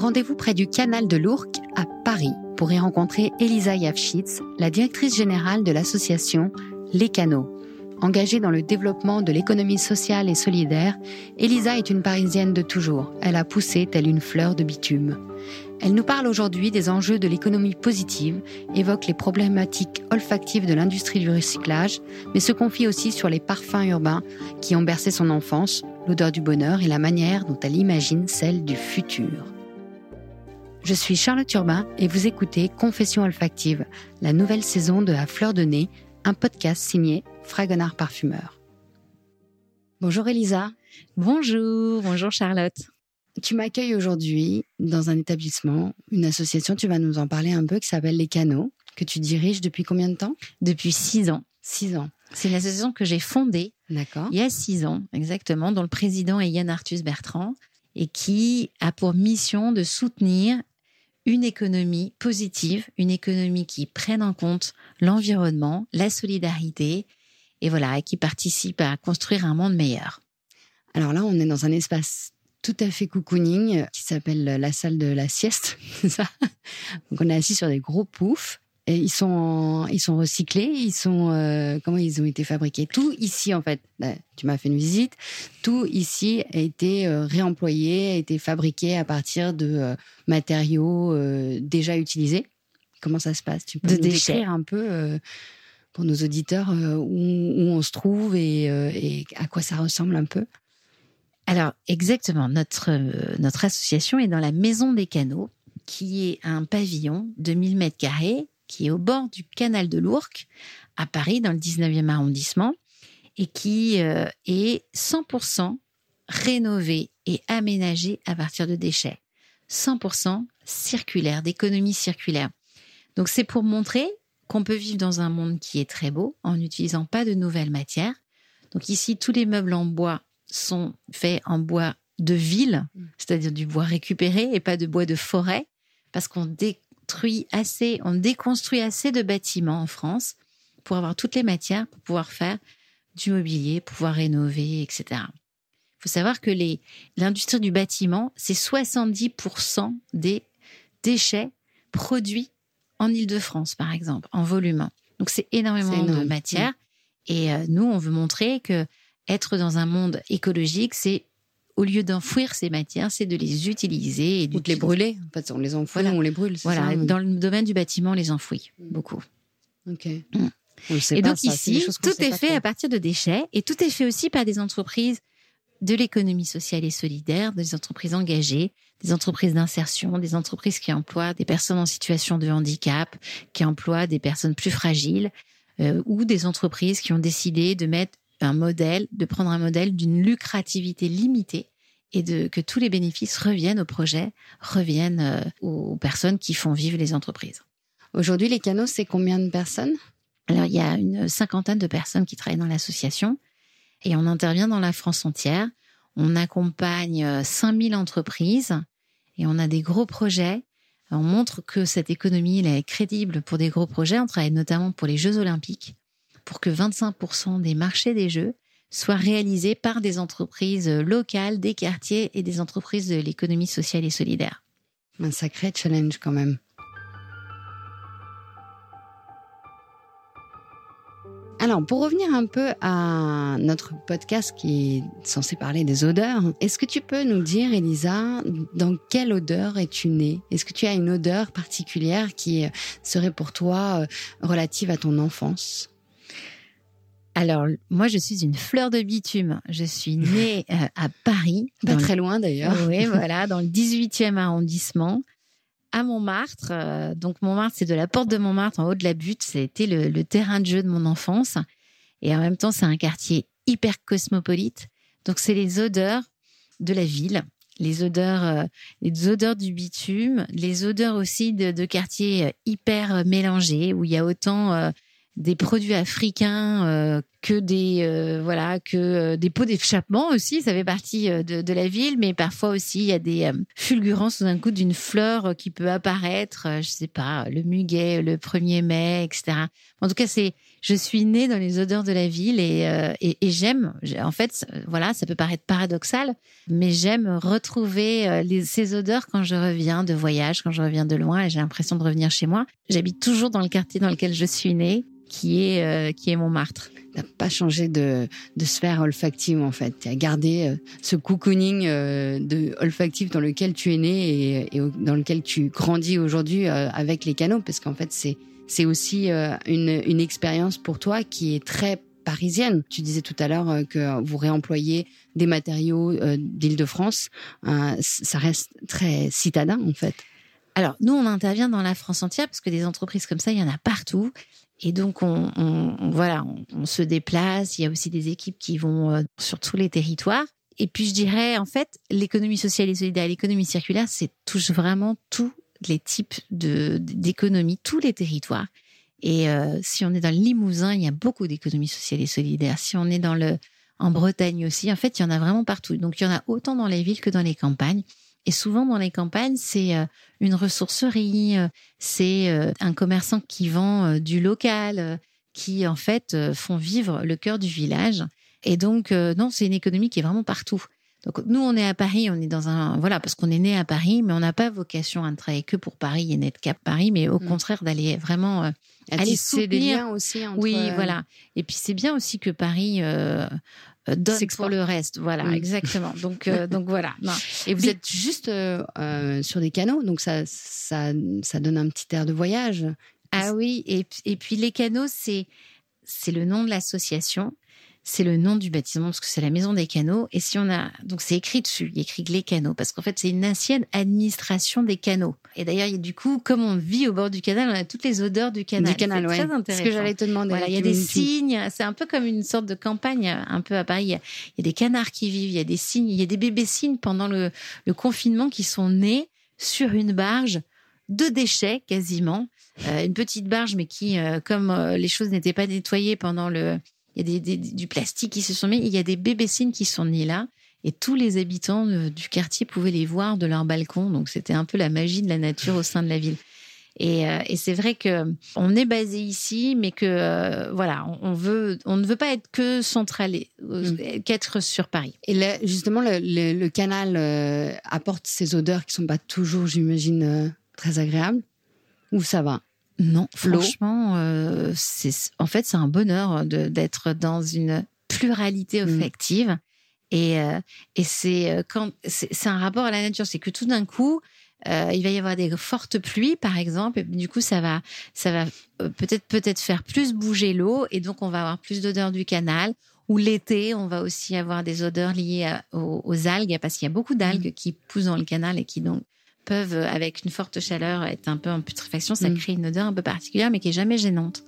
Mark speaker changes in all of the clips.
Speaker 1: Rendez-vous près du canal de l'Ourcq à Paris pour y rencontrer Elisa Yavchitz, la directrice générale de l'association Les Canaux. Engagée dans le développement de l'économie sociale et solidaire, Elisa est une Parisienne de toujours. Elle a poussé telle une fleur de bitume. Elle nous parle aujourd'hui des enjeux de l'économie positive, évoque les problématiques olfactives de l'industrie du recyclage, mais se confie aussi sur les parfums urbains qui ont bercé son enfance, l'odeur du bonheur et la manière dont elle imagine celle du futur. Je suis Charlotte Urbain et vous écoutez Confession olfactive, la nouvelle saison de La Fleur de Nez, un podcast signé Fragonard Parfumeur. Bonjour Elisa.
Speaker 2: Bonjour, bonjour Charlotte.
Speaker 1: Tu m'accueilles aujourd'hui dans un établissement, une association, tu vas nous en parler un peu, qui s'appelle Les Canaux, que tu diriges depuis combien de temps?
Speaker 2: Depuis six ans.
Speaker 1: Six ans.
Speaker 2: C'est une association que j'ai fondée
Speaker 1: D'accord.
Speaker 2: il y a six ans, exactement, dont le président est Yann Arthus Bertrand, et qui a pour mission de soutenir une économie positive, une économie qui prenne en compte l'environnement, la solidarité, et voilà, et qui participe à construire un monde meilleur.
Speaker 1: Alors là, on est dans un espace tout à fait cocooning qui s'appelle la salle de la sieste. ça? Donc on est assis sur des gros poufs. Ils sont ils sont recyclés, ils sont euh, comment ils ont été fabriqués. Tout ici en fait, bah, tu m'as fait une visite. Tout ici a été euh, réemployé, a été fabriqué à partir de euh, matériaux déjà utilisés. Comment ça se passe? Tu peux
Speaker 2: De
Speaker 1: nous
Speaker 2: déchets.
Speaker 1: décrire un peu pour nos auditeurs où, où on se trouve et, et à quoi ça ressemble un peu?
Speaker 2: Alors, exactement, notre, notre association est dans la Maison des Canaux, qui est un pavillon de 1000 mètres carrés, qui est au bord du canal de l'Ourcq, à Paris, dans le 19e arrondissement, et qui euh, est 100% rénové et aménagé à partir de déchets. 100% circulaire, d'économie circulaire. Donc, c'est pour montrer qu'on peut vivre dans un monde qui est très beau en n'utilisant pas de nouvelles matières. Donc, ici, tous les meubles en bois sont faits en bois de ville, c'est-à-dire du bois récupéré et pas de bois de forêt, parce qu'on assez, on déconstruit assez de bâtiments en France pour avoir toutes les matières pour pouvoir faire du mobilier, pouvoir rénover, etc. Il faut savoir que l'industrie du bâtiment, c'est 70% des déchets produits en Ile-de-France, par exemple, en volume. Donc c'est énormément
Speaker 1: énorme.
Speaker 2: de matière. Et euh, nous, on veut montrer que être dans un monde écologique, c'est au lieu d'enfouir ces matières, c'est de les utiliser et
Speaker 1: Ou de les brûler. En fait, on les enfouit,
Speaker 2: Voilà.
Speaker 1: on les brûle.
Speaker 2: Voilà,
Speaker 1: ça
Speaker 2: dans le domaine du bâtiment, on les enfouit
Speaker 1: Mm.
Speaker 2: beaucoup.
Speaker 1: Ok.
Speaker 2: Mm.
Speaker 1: On le sait
Speaker 2: Et
Speaker 1: pas,
Speaker 2: donc
Speaker 1: ça,
Speaker 2: ici, tout est fait à partir de déchets et tout est fait aussi par des entreprises de l'économie sociale et solidaire, des entreprises engagées, des entreprises d'insertion, des entreprises qui emploient des personnes en situation de handicap, qui emploient des personnes plus fragiles, euh, ou des entreprises qui ont décidé de mettre un modèle, de prendre un modèle d'une lucrativité limitée et de que tous les bénéfices reviennent au projet, reviennent euh, aux personnes qui font vivre les entreprises.
Speaker 1: Aujourd'hui, les canaux, c'est combien de personnes?
Speaker 2: Alors, il y a une cinquantaine de personnes qui travaillent dans l'association et on intervient dans la France entière. On accompagne euh, 5000 entreprises et on a des gros projets. On montre que cette économie elle est crédible pour des gros projets. On travaille notamment pour les Jeux Olympiques pour que 25% des marchés des Jeux soient réalisés par des entreprises locales, des quartiers et des entreprises de l'économie sociale et solidaire.
Speaker 1: Un sacré challenge quand même. Alors, pour revenir un peu à notre podcast qui est censé parler des odeurs, est-ce que tu peux nous dire, Elisa, dans quelle odeur es-tu née? Est-ce que tu as une odeur particulière qui serait pour toi euh, relative à ton enfance?
Speaker 2: Alors, moi, je suis une fleur de bitume. Je suis née euh, à Paris.
Speaker 1: Pas
Speaker 2: le-
Speaker 1: très loin d'ailleurs.
Speaker 2: Oui, voilà, dans le 18e arrondissement, à Montmartre. Euh, donc, Montmartre, c'est de la porte de Montmartre en haut de la butte. C'était le, le terrain de jeu de mon enfance. Et en même temps, c'est un quartier hyper cosmopolite. Donc, c'est les odeurs de la ville. Les odeurs, euh, les odeurs du bitume, les odeurs aussi de, de quartiers hyper mélangés où il y a autant des produits africains euh, que des euh, voilà que euh, des pots d'échappement aussi ça fait partie de, la ville mais parfois aussi il y a des fulgurances sous un coup d'une fleur qui peut apparaître je sais pas le muguet le 1er mai etc en tout cas c'est je suis née dans les odeurs de la ville et, et, j'aime. En fait, voilà, ça peut paraître paradoxal, mais j'aime retrouver ces odeurs quand je reviens de voyage, quand je reviens de loin et j'ai l'impression de revenir chez moi. J'habite toujours dans le quartier dans lequel je suis née, qui est euh, qui est Montmartre.
Speaker 1: T'as pas changé de, de sphère olfactive en fait. Tu as gardé euh, ce cocooning euh, de olfactif dans lequel tu es né et, et dans lequel tu grandis aujourd'hui euh, avec les canaux, parce qu'en fait c'est c'est aussi euh, une, une expérience pour toi qui est très parisienne. Tu disais tout à l'heure que vous réemployez des matériaux d'Île-de-France. Ça reste très citadin en fait.
Speaker 2: Alors, nous, on intervient dans la France entière parce que des entreprises comme ça, il y en a partout. Et donc, on, voilà, on, se déplace. Il y a aussi des équipes qui vont euh, sur tous les territoires. Et puis, je dirais, en fait, l'économie sociale et solidaire, l'économie circulaire, c'est touche vraiment tous les types de d'économies, tous les territoires. Et euh, si on est dans le Limousin, il y a beaucoup d'économies sociales et solidaires. Si on est dans le en Bretagne aussi, en fait, il y en a vraiment partout. Donc, il y en a autant dans les villes que dans les campagnes. Et souvent, dans les campagnes, c'est euh, une ressourcerie, euh, c'est euh, un commerçant qui vend du local, qui en fait font vivre le cœur du village. Et donc, non, c'est une économie qui est vraiment partout. Donc, nous, on est à Paris, on est dans un. Voilà, parce qu'on est né à Paris, mais on n'a pas vocation à ne travailler que pour Paris et n'être qu'à Paris, mais au
Speaker 1: Mm.
Speaker 2: contraire d'aller vraiment. euh,
Speaker 1: À
Speaker 2: Allez
Speaker 1: tisser des
Speaker 2: soutenir.
Speaker 1: liens aussi entre.
Speaker 2: oui, voilà. Et puis, c'est bien aussi que Paris. euh, donne
Speaker 1: S'exporte.
Speaker 2: pour le reste, voilà,
Speaker 1: Mm.
Speaker 2: exactement. Donc, euh, donc voilà. Non.
Speaker 1: Et vous
Speaker 2: Mais-
Speaker 1: êtes juste euh, euh, sur des canaux, donc ça, ça, ça donne un petit air de voyage.
Speaker 2: Ah oui, et, et puis les canaux, c'est c'est le nom de l'association, c'est le nom du bâtiment parce que c'est la maison des canaux. Et si on a donc c'est écrit dessus, il y a écrit les canaux parce qu'en fait c'est une ancienne administration des canaux. Et d'ailleurs, il y a du coup, comme on vit au bord du canal, on a toutes les odeurs du canal.
Speaker 1: du canal, ouais.
Speaker 2: Très
Speaker 1: C'est ce
Speaker 2: intéressant.
Speaker 1: que j'allais te demander.
Speaker 2: Voilà, il y a des cygnes. C'est un peu comme une sorte de campagne, un peu à Paris. Il y a, il y a des canards qui vivent, il y a des cygnes, il y a des bébés cygnes pendant le, le confinement qui sont nés sur une barge de déchets quasiment, Euh, une petite barge, mais qui, euh, comme euh, les choses n'étaient pas nettoyées pendant le, il y a des, des- du plastique qui se sont mis. Il y a des bébés cygnes qui sont nés là. Et tous les habitants du quartier pouvaient les voir de leur balcon. Donc c'était un peu la magie de la nature au sein de la ville. Et, euh, et c'est vrai que on est basé ici, mais que euh, voilà, on, on veut, on ne veut pas être que centralé, euh, qu'être sur Paris.
Speaker 1: Et là, justement, le, le- le canal euh, apporte ces odeurs qui sont pas toujours, j'imagine, très agréables. Ou ça va?
Speaker 2: Non, franchement, euh, c'est en fait c'est un bonheur de- d'être dans une pluralité
Speaker 1: Mm.
Speaker 2: olfactive. Et, euh, et c'est euh, quand c'est un rapport à la nature, c'est que tout d'un coup, euh, il va y avoir des fortes pluies, par exemple, et du coup, ça va, ça va euh, peut-être peut-être faire plus bouger l'eau, et donc on va avoir plus d'odeurs du canal. Ou l'été, on va aussi avoir des odeurs liées à- aux, aux algues, parce qu'il y a beaucoup d'algues qui poussent dans le canal et qui donc peuvent, avec une forte chaleur, être un peu en putréfaction. Ça
Speaker 1: Mm.
Speaker 2: crée une odeur un peu particulière, mais qui est jamais gênante.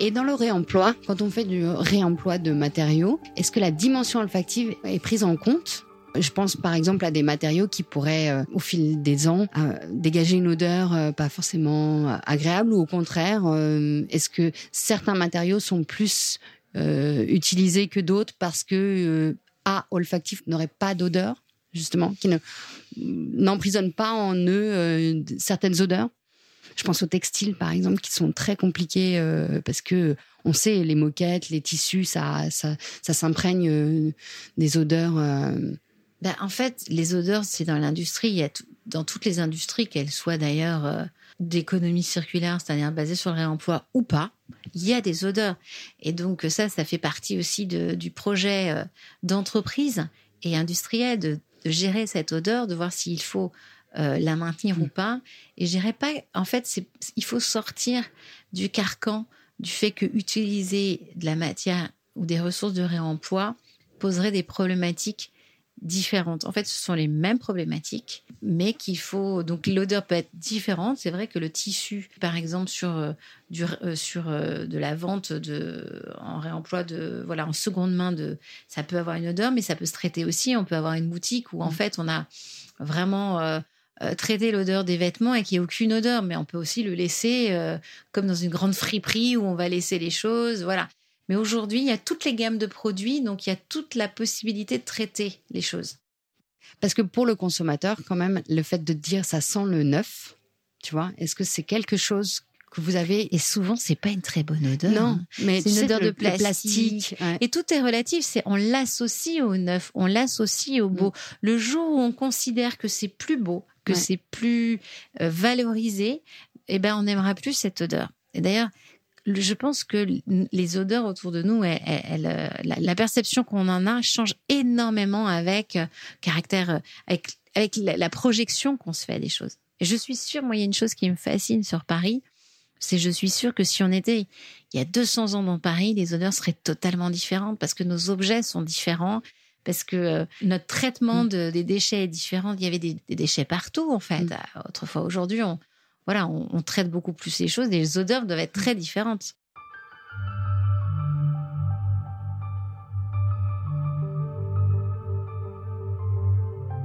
Speaker 1: Et dans le réemploi, quand on fait du réemploi de matériaux, est-ce que la dimension olfactive est prise en compte? Je pense par exemple à des matériaux qui pourraient, euh, au fil des ans, euh, dégager une odeur euh, pas forcément agréable ou au contraire, est-ce que certains matériaux sont plus utilisés que d'autres parce que euh, A, olfactif n'aurait pas d'odeur, justement, qui ne n'emprisonne pas en eux euh, certaines odeurs je pense aux textiles, par exemple, qui sont très compliqués euh, parce que on sait les moquettes, les tissus, ça, ça, ça s'imprègne euh, des odeurs. euh,
Speaker 2: Ben, en fait, les odeurs, c'est dans l'industrie. Dans toutes les industries, qu'elles soient d'ailleurs euh, d'économie circulaire, c'est-à-dire basées sur le réemploi ou pas, il y a des odeurs. Et donc ça, ça fait partie aussi de, du projet euh, d'entreprise et industriel de, de gérer cette odeur, de voir s'il faut euh, la maintenir ou pas. Et je dirais pas, en fait, il faut sortir du carcan du fait que utiliser de la matière ou des ressources de réemploi poserait des problématiques différentes. En fait, ce sont les mêmes problématiques, mais qu'il faut. Donc, l'odeur peut être différente. C'est vrai que le tissu, par exemple, sur euh, du euh, sur euh, de la vente de en réemploi de voilà en seconde main de, ça peut avoir une odeur, mais ça peut se traiter aussi. On peut avoir une boutique où en fait on a vraiment traité l'odeur des vêtements et qu'il n'y ait aucune odeur, mais on peut aussi le laisser comme dans une grande friperie où on va laisser les choses, voilà. Mais aujourd'hui, il y a toutes les gammes de produits, donc il y a toute la possibilité de traiter les choses.
Speaker 1: Parce que pour le consommateur, quand même, le fait de dire ça sent le neuf, tu vois, est-ce que c'est quelque chose que vous avez
Speaker 2: et souvent c'est pas une très bonne odeur.
Speaker 1: Non,
Speaker 2: hein.
Speaker 1: mais
Speaker 2: c'est une odeur de plastique.
Speaker 1: ouais.
Speaker 2: Et tout est relatif, c'est on l'associe au neuf, on l'associe au beau. Le jour où on considère que c'est plus beau, que
Speaker 1: Ouais.
Speaker 2: c'est plus euh, valorisé, eh ben on n'aimera plus cette odeur. Et d'ailleurs, le- je pense que les odeurs autour de nous, elles- elles- elles, euh, la, la perception qu'on en a change énormément avec euh, caractère, euh, avec, avec la, la projection qu'on se fait des choses. Et je suis sûre, moi, il y a une chose qui me fascine sur Paris, c'est je suis sûre que si on était il y a 200 ans dans Paris, les odeurs seraient totalement différentes parce que nos objets sont différents, parce que euh, notre traitement
Speaker 1: Mm.
Speaker 2: de- des déchets est différent. Il y avait des, des déchets partout, en fait.
Speaker 1: Mm.
Speaker 2: Autrefois, aujourd'hui, on, voilà, on, on traite beaucoup plus les choses. Les odeurs doivent être très différentes.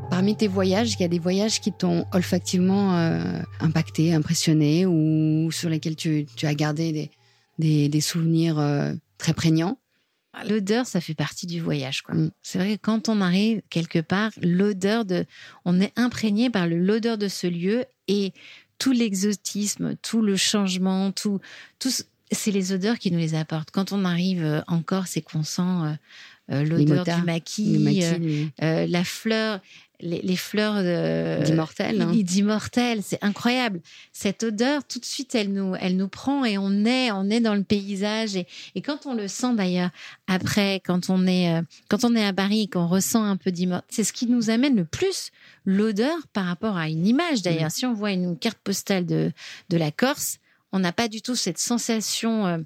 Speaker 1: Parmi tes voyages, il y a des voyages qui t'ont olfactivement euh, impacté, impressionné, ou sur lesquels tu, tu as gardé des, des, des souvenirs euh, très prégnants?
Speaker 2: L'odeur, ça fait partie du voyage, quoi.
Speaker 1: Mm.
Speaker 2: C'est vrai que quand on arrive quelque part, l'odeur de, on est imprégné par le- l'odeur de ce lieu et tout l'exotisme, tout le changement, tout, tout, ce- c'est les odeurs qui nous les apportent. Quand on arrive euh, en Corse et qu'on sent euh, l'odeur
Speaker 1: motards,
Speaker 2: du maquis, euh, euh, la fleur, les, les fleurs
Speaker 1: d'immortel. hein.
Speaker 2: d'immortel, c'est incroyable. Cette odeur, tout de suite, elle nous, elle nous prend et on est, on est dans le paysage. Et, et quand on le sent d'ailleurs, après, quand on est, euh, quand on est à Paris et qu'on ressent un peu d'immortel, c'est ce qui nous amène le plus l'odeur par rapport à une image. D'ailleurs, si on voit une carte postale de, de la Corse, on n'a pas du tout cette sensation euh,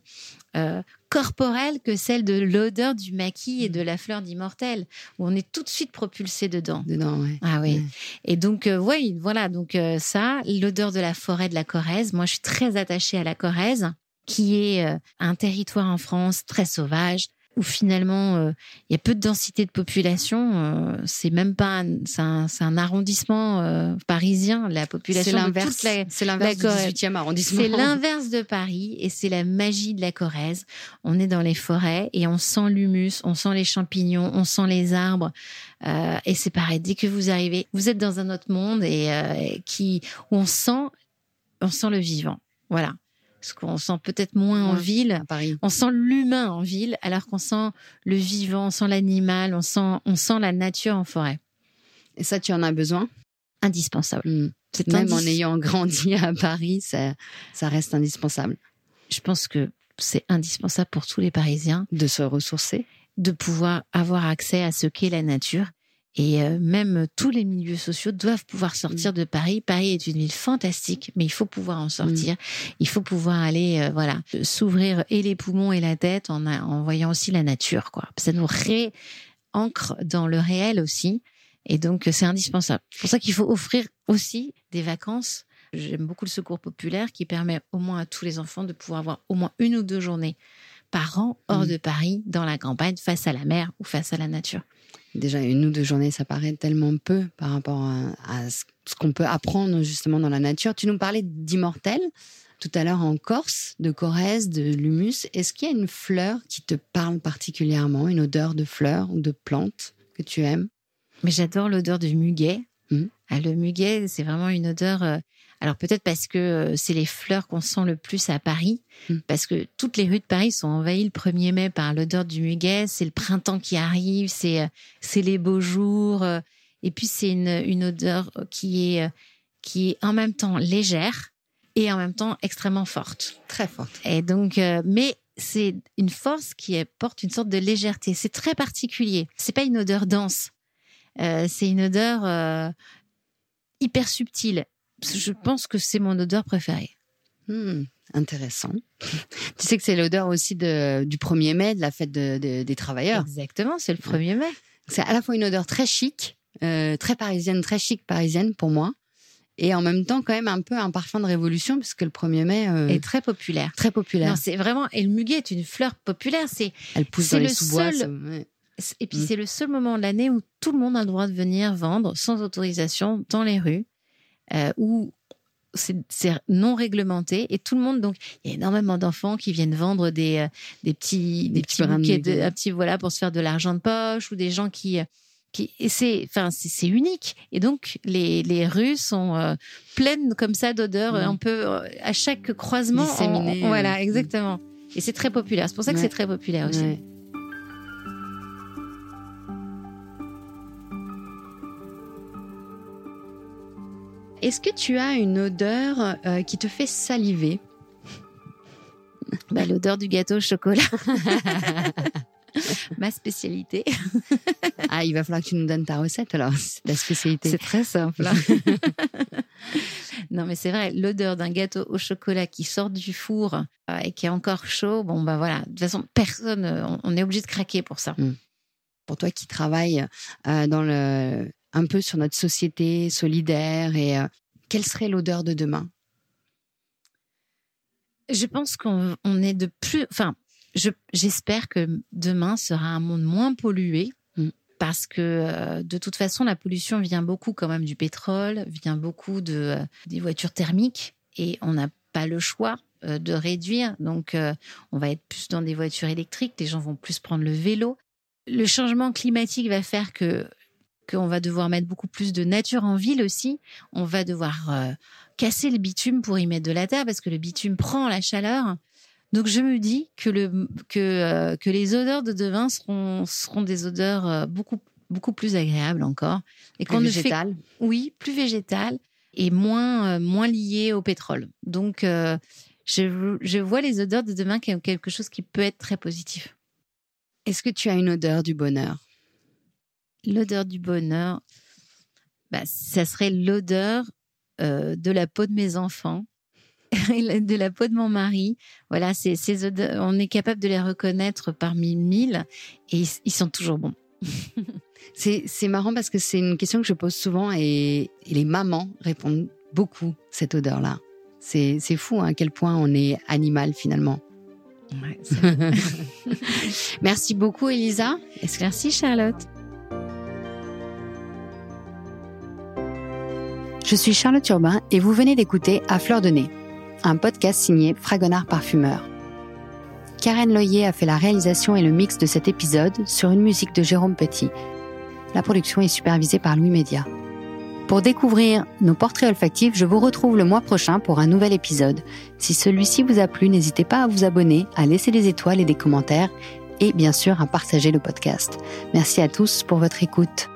Speaker 2: euh, corporelle que celle de l'odeur du maquis et de la fleur d'immortel, où on est tout de suite propulsé dedans.
Speaker 1: Dedans, ouais.
Speaker 2: Ah oui.
Speaker 1: Ouais.
Speaker 2: Et donc, euh, oui, voilà, donc euh, ça, l'odeur de la forêt de la Corrèze. Moi, je suis très attachée à la Corrèze, qui est un territoire en France très sauvage, où finalement, euh, il y a peu de densité de population. euh, c'est même pas, un- c'est un, c'est un arrondissement euh, parisien, la
Speaker 1: C'est
Speaker 2: population de
Speaker 1: l'inverse. C'est l'inverse du
Speaker 2: D'accord.
Speaker 1: 18e arrondissement.
Speaker 2: c'est l'inverse de Paris et c'est la magie de la Corrèze. On est dans les forêts et on sent l'humus, on sent les champignons, on sent les arbres. Euh, et c'est pareil, dès que vous arrivez, vous êtes dans un autre monde et euh, qui où on sent, on sent le vivant. Voilà. Ce qu'on sent peut-être moins en ville.
Speaker 1: à Paris.
Speaker 2: On sent l'humain en ville, alors qu'on sent le vivant, on sent l'animal, on sent, on sent la nature en forêt.
Speaker 1: Et ça, tu en as besoin?
Speaker 2: Indispensable.
Speaker 1: Hmm.
Speaker 2: C'est
Speaker 1: Même en ayant grandi à Paris, ça, ça reste indispensable
Speaker 2: Je pense que c'est indispensable pour tous les Parisiens
Speaker 1: de se ressourcer.
Speaker 2: de pouvoir avoir accès à ce qu'est la nature. Et euh, même tous les milieux sociaux doivent pouvoir sortir de Paris. Paris est une ville fantastique, mais il faut pouvoir en sortir. Il faut pouvoir aller, euh, voilà, s'ouvrir et les poumons et la tête en, voyant aussi la nature, quoi. Ça nous réancre dans le réel aussi. Et donc, euh, c'est indispensable. C'est pour ça qu'il faut offrir aussi des vacances. J'aime beaucoup le secours populaire qui permet au moins à tous les enfants de pouvoir avoir au moins une ou deux journées par an hors
Speaker 1: Mhm.
Speaker 2: de Paris, dans la campagne, face à la mer ou face à la nature.
Speaker 1: Déjà, une ou deux journées, ça paraît tellement peu par rapport à, à ce ce qu'on peut apprendre justement dans la nature. Tu nous parlais d'immortel tout à l'heure en Corse, de Corrèze, de l'humus. Est-ce qu'il y a une fleur qui te parle particulièrement, une odeur de fleur ou de plante que tu aimes?
Speaker 2: Mais j'adore l'odeur du muguet.
Speaker 1: Mhm.
Speaker 2: Ah, le muguet, c'est vraiment une odeur. Alors peut-être parce que euh, c'est les fleurs qu'on sent le plus à Paris,
Speaker 1: Mhm.
Speaker 2: parce que toutes les rues de Paris sont envahies le 1er mai par l'odeur du muguet. C'est le printemps qui arrive, c'est euh, c'est les beaux jours, euh, et puis c'est une, une odeur qui est qui est en même temps légère et en même temps extrêmement forte.
Speaker 1: Très forte.
Speaker 2: Et donc, mais c'est une force qui porte une sorte de légèreté. C'est très particulier. C'est pas une odeur dense. Euh, c'est une odeur euh, hyper subtile. Je pense que c'est mon odeur préférée.
Speaker 1: Hmm, intéressant. tu sais que c'est l'odeur aussi de, du 1er mai, de la fête de- de- des travailleurs.
Speaker 2: Exactement, c'est le 1er mai.
Speaker 1: C'est à la fois une odeur très chic, euh, très parisienne, très chic parisienne pour moi, et en même temps quand même un peu un parfum de révolution, puisque le 1er mai euh,
Speaker 2: Et très populaire.
Speaker 1: très populaire.
Speaker 2: C'est vraiment. Et le muguet est une fleur populaire. C'est
Speaker 1: Elle pousse dans les
Speaker 2: le
Speaker 1: sous-bois.
Speaker 2: seul- et puis
Speaker 1: Mm.
Speaker 2: c'est le seul moment de l'année où tout le monde a le droit de venir vendre sans autorisation dans les rues, euh, où c'est non réglementé et tout le monde donc il y a énormément d'enfants qui viennent vendre des euh, des petits des,
Speaker 1: Des
Speaker 2: petits bouquets de, un petit voilà pour se faire de l'argent de poche ou des gens qui euh, qui, et c'est, enfin, c'est unique. Et donc, les, les rues sont euh, pleines comme ça d'odeurs. On peut, à chaque croisement, voilà, exactement. Et c'est très populaire. C'est pour ça que c'est très populaire aussi.
Speaker 1: Est-ce que tu as une odeur euh, qui te fait saliver?
Speaker 2: Bah, L'odeur du gâteau au chocolat. Ma spécialité.
Speaker 1: ah, il va falloir que tu nous donnes ta recette alors, la spécialité.
Speaker 2: C'est très simple. non, mais c'est vrai, l'odeur d'un gâteau au chocolat qui sort du four euh, et qui est encore chaud, bon, bah voilà. De toute façon, personne, on, est obligé de craquer pour ça. Hmm.
Speaker 1: Pour toi qui travailles euh, dans le, un peu sur notre société solidaire et euh, quelle serait l'odeur de demain?
Speaker 2: Je pense qu'on est de plus, enfin, j'espère que demain sera un monde moins pollué. Mm. Parce que euh, de toute façon, la pollution vient beaucoup quand même du pétrole, vient beaucoup de, euh, des voitures thermiques et on n'a pas le choix de réduire. Donc, on va être plus dans des voitures électriques, les gens vont plus prendre le vélo. Le changement climatique va faire que qu'on va devoir mettre beaucoup plus de nature en ville aussi. On va devoir euh, casser le bitume pour y mettre de la terre parce que le bitume prend la chaleur. Donc je me dis que le que euh, que les odeurs de devin seront seront des odeurs euh, beaucoup beaucoup plus agréables encore
Speaker 1: et qu'on végétales.
Speaker 2: oui, plus végétales et moins moins liées au pétrole. Donc je je vois les odeurs de demain comme quelque chose qui peut être très positif.
Speaker 1: Est-ce que tu as une odeur du bonheur?
Speaker 2: L'odeur du bonheur, bah, ça serait l'odeur euh, de la peau de mes enfants, de la peau de mon mari. Voilà, c'est ces odeurs, on est capable de les reconnaître parmi mille et ils, sont toujours bons.
Speaker 1: c'est marrant parce que c'est une question que je pose souvent et, les mamans répondent beaucoup cette odeur-là. C'est fou hein, à quel point on est animal finalement. Merci beaucoup Elisa.
Speaker 2: Merci Charlotte.
Speaker 1: Je suis Charlotte Urbain et vous venez d'écouter À fleur de nez, un podcast signé Fragonard Parfumeur. Karen Loyer a fait la réalisation et le mix de cet épisode sur une musique de Jérôme Petit. La production est supervisée par Louis Média. Pour découvrir nos portraits olfactifs, je vous retrouve le mois prochain pour un nouvel épisode. Si celui-ci vous a plu, n'hésitez pas à vous abonner, à laisser des étoiles et des commentaires et bien sûr à partager le podcast. Merci à tous pour votre écoute.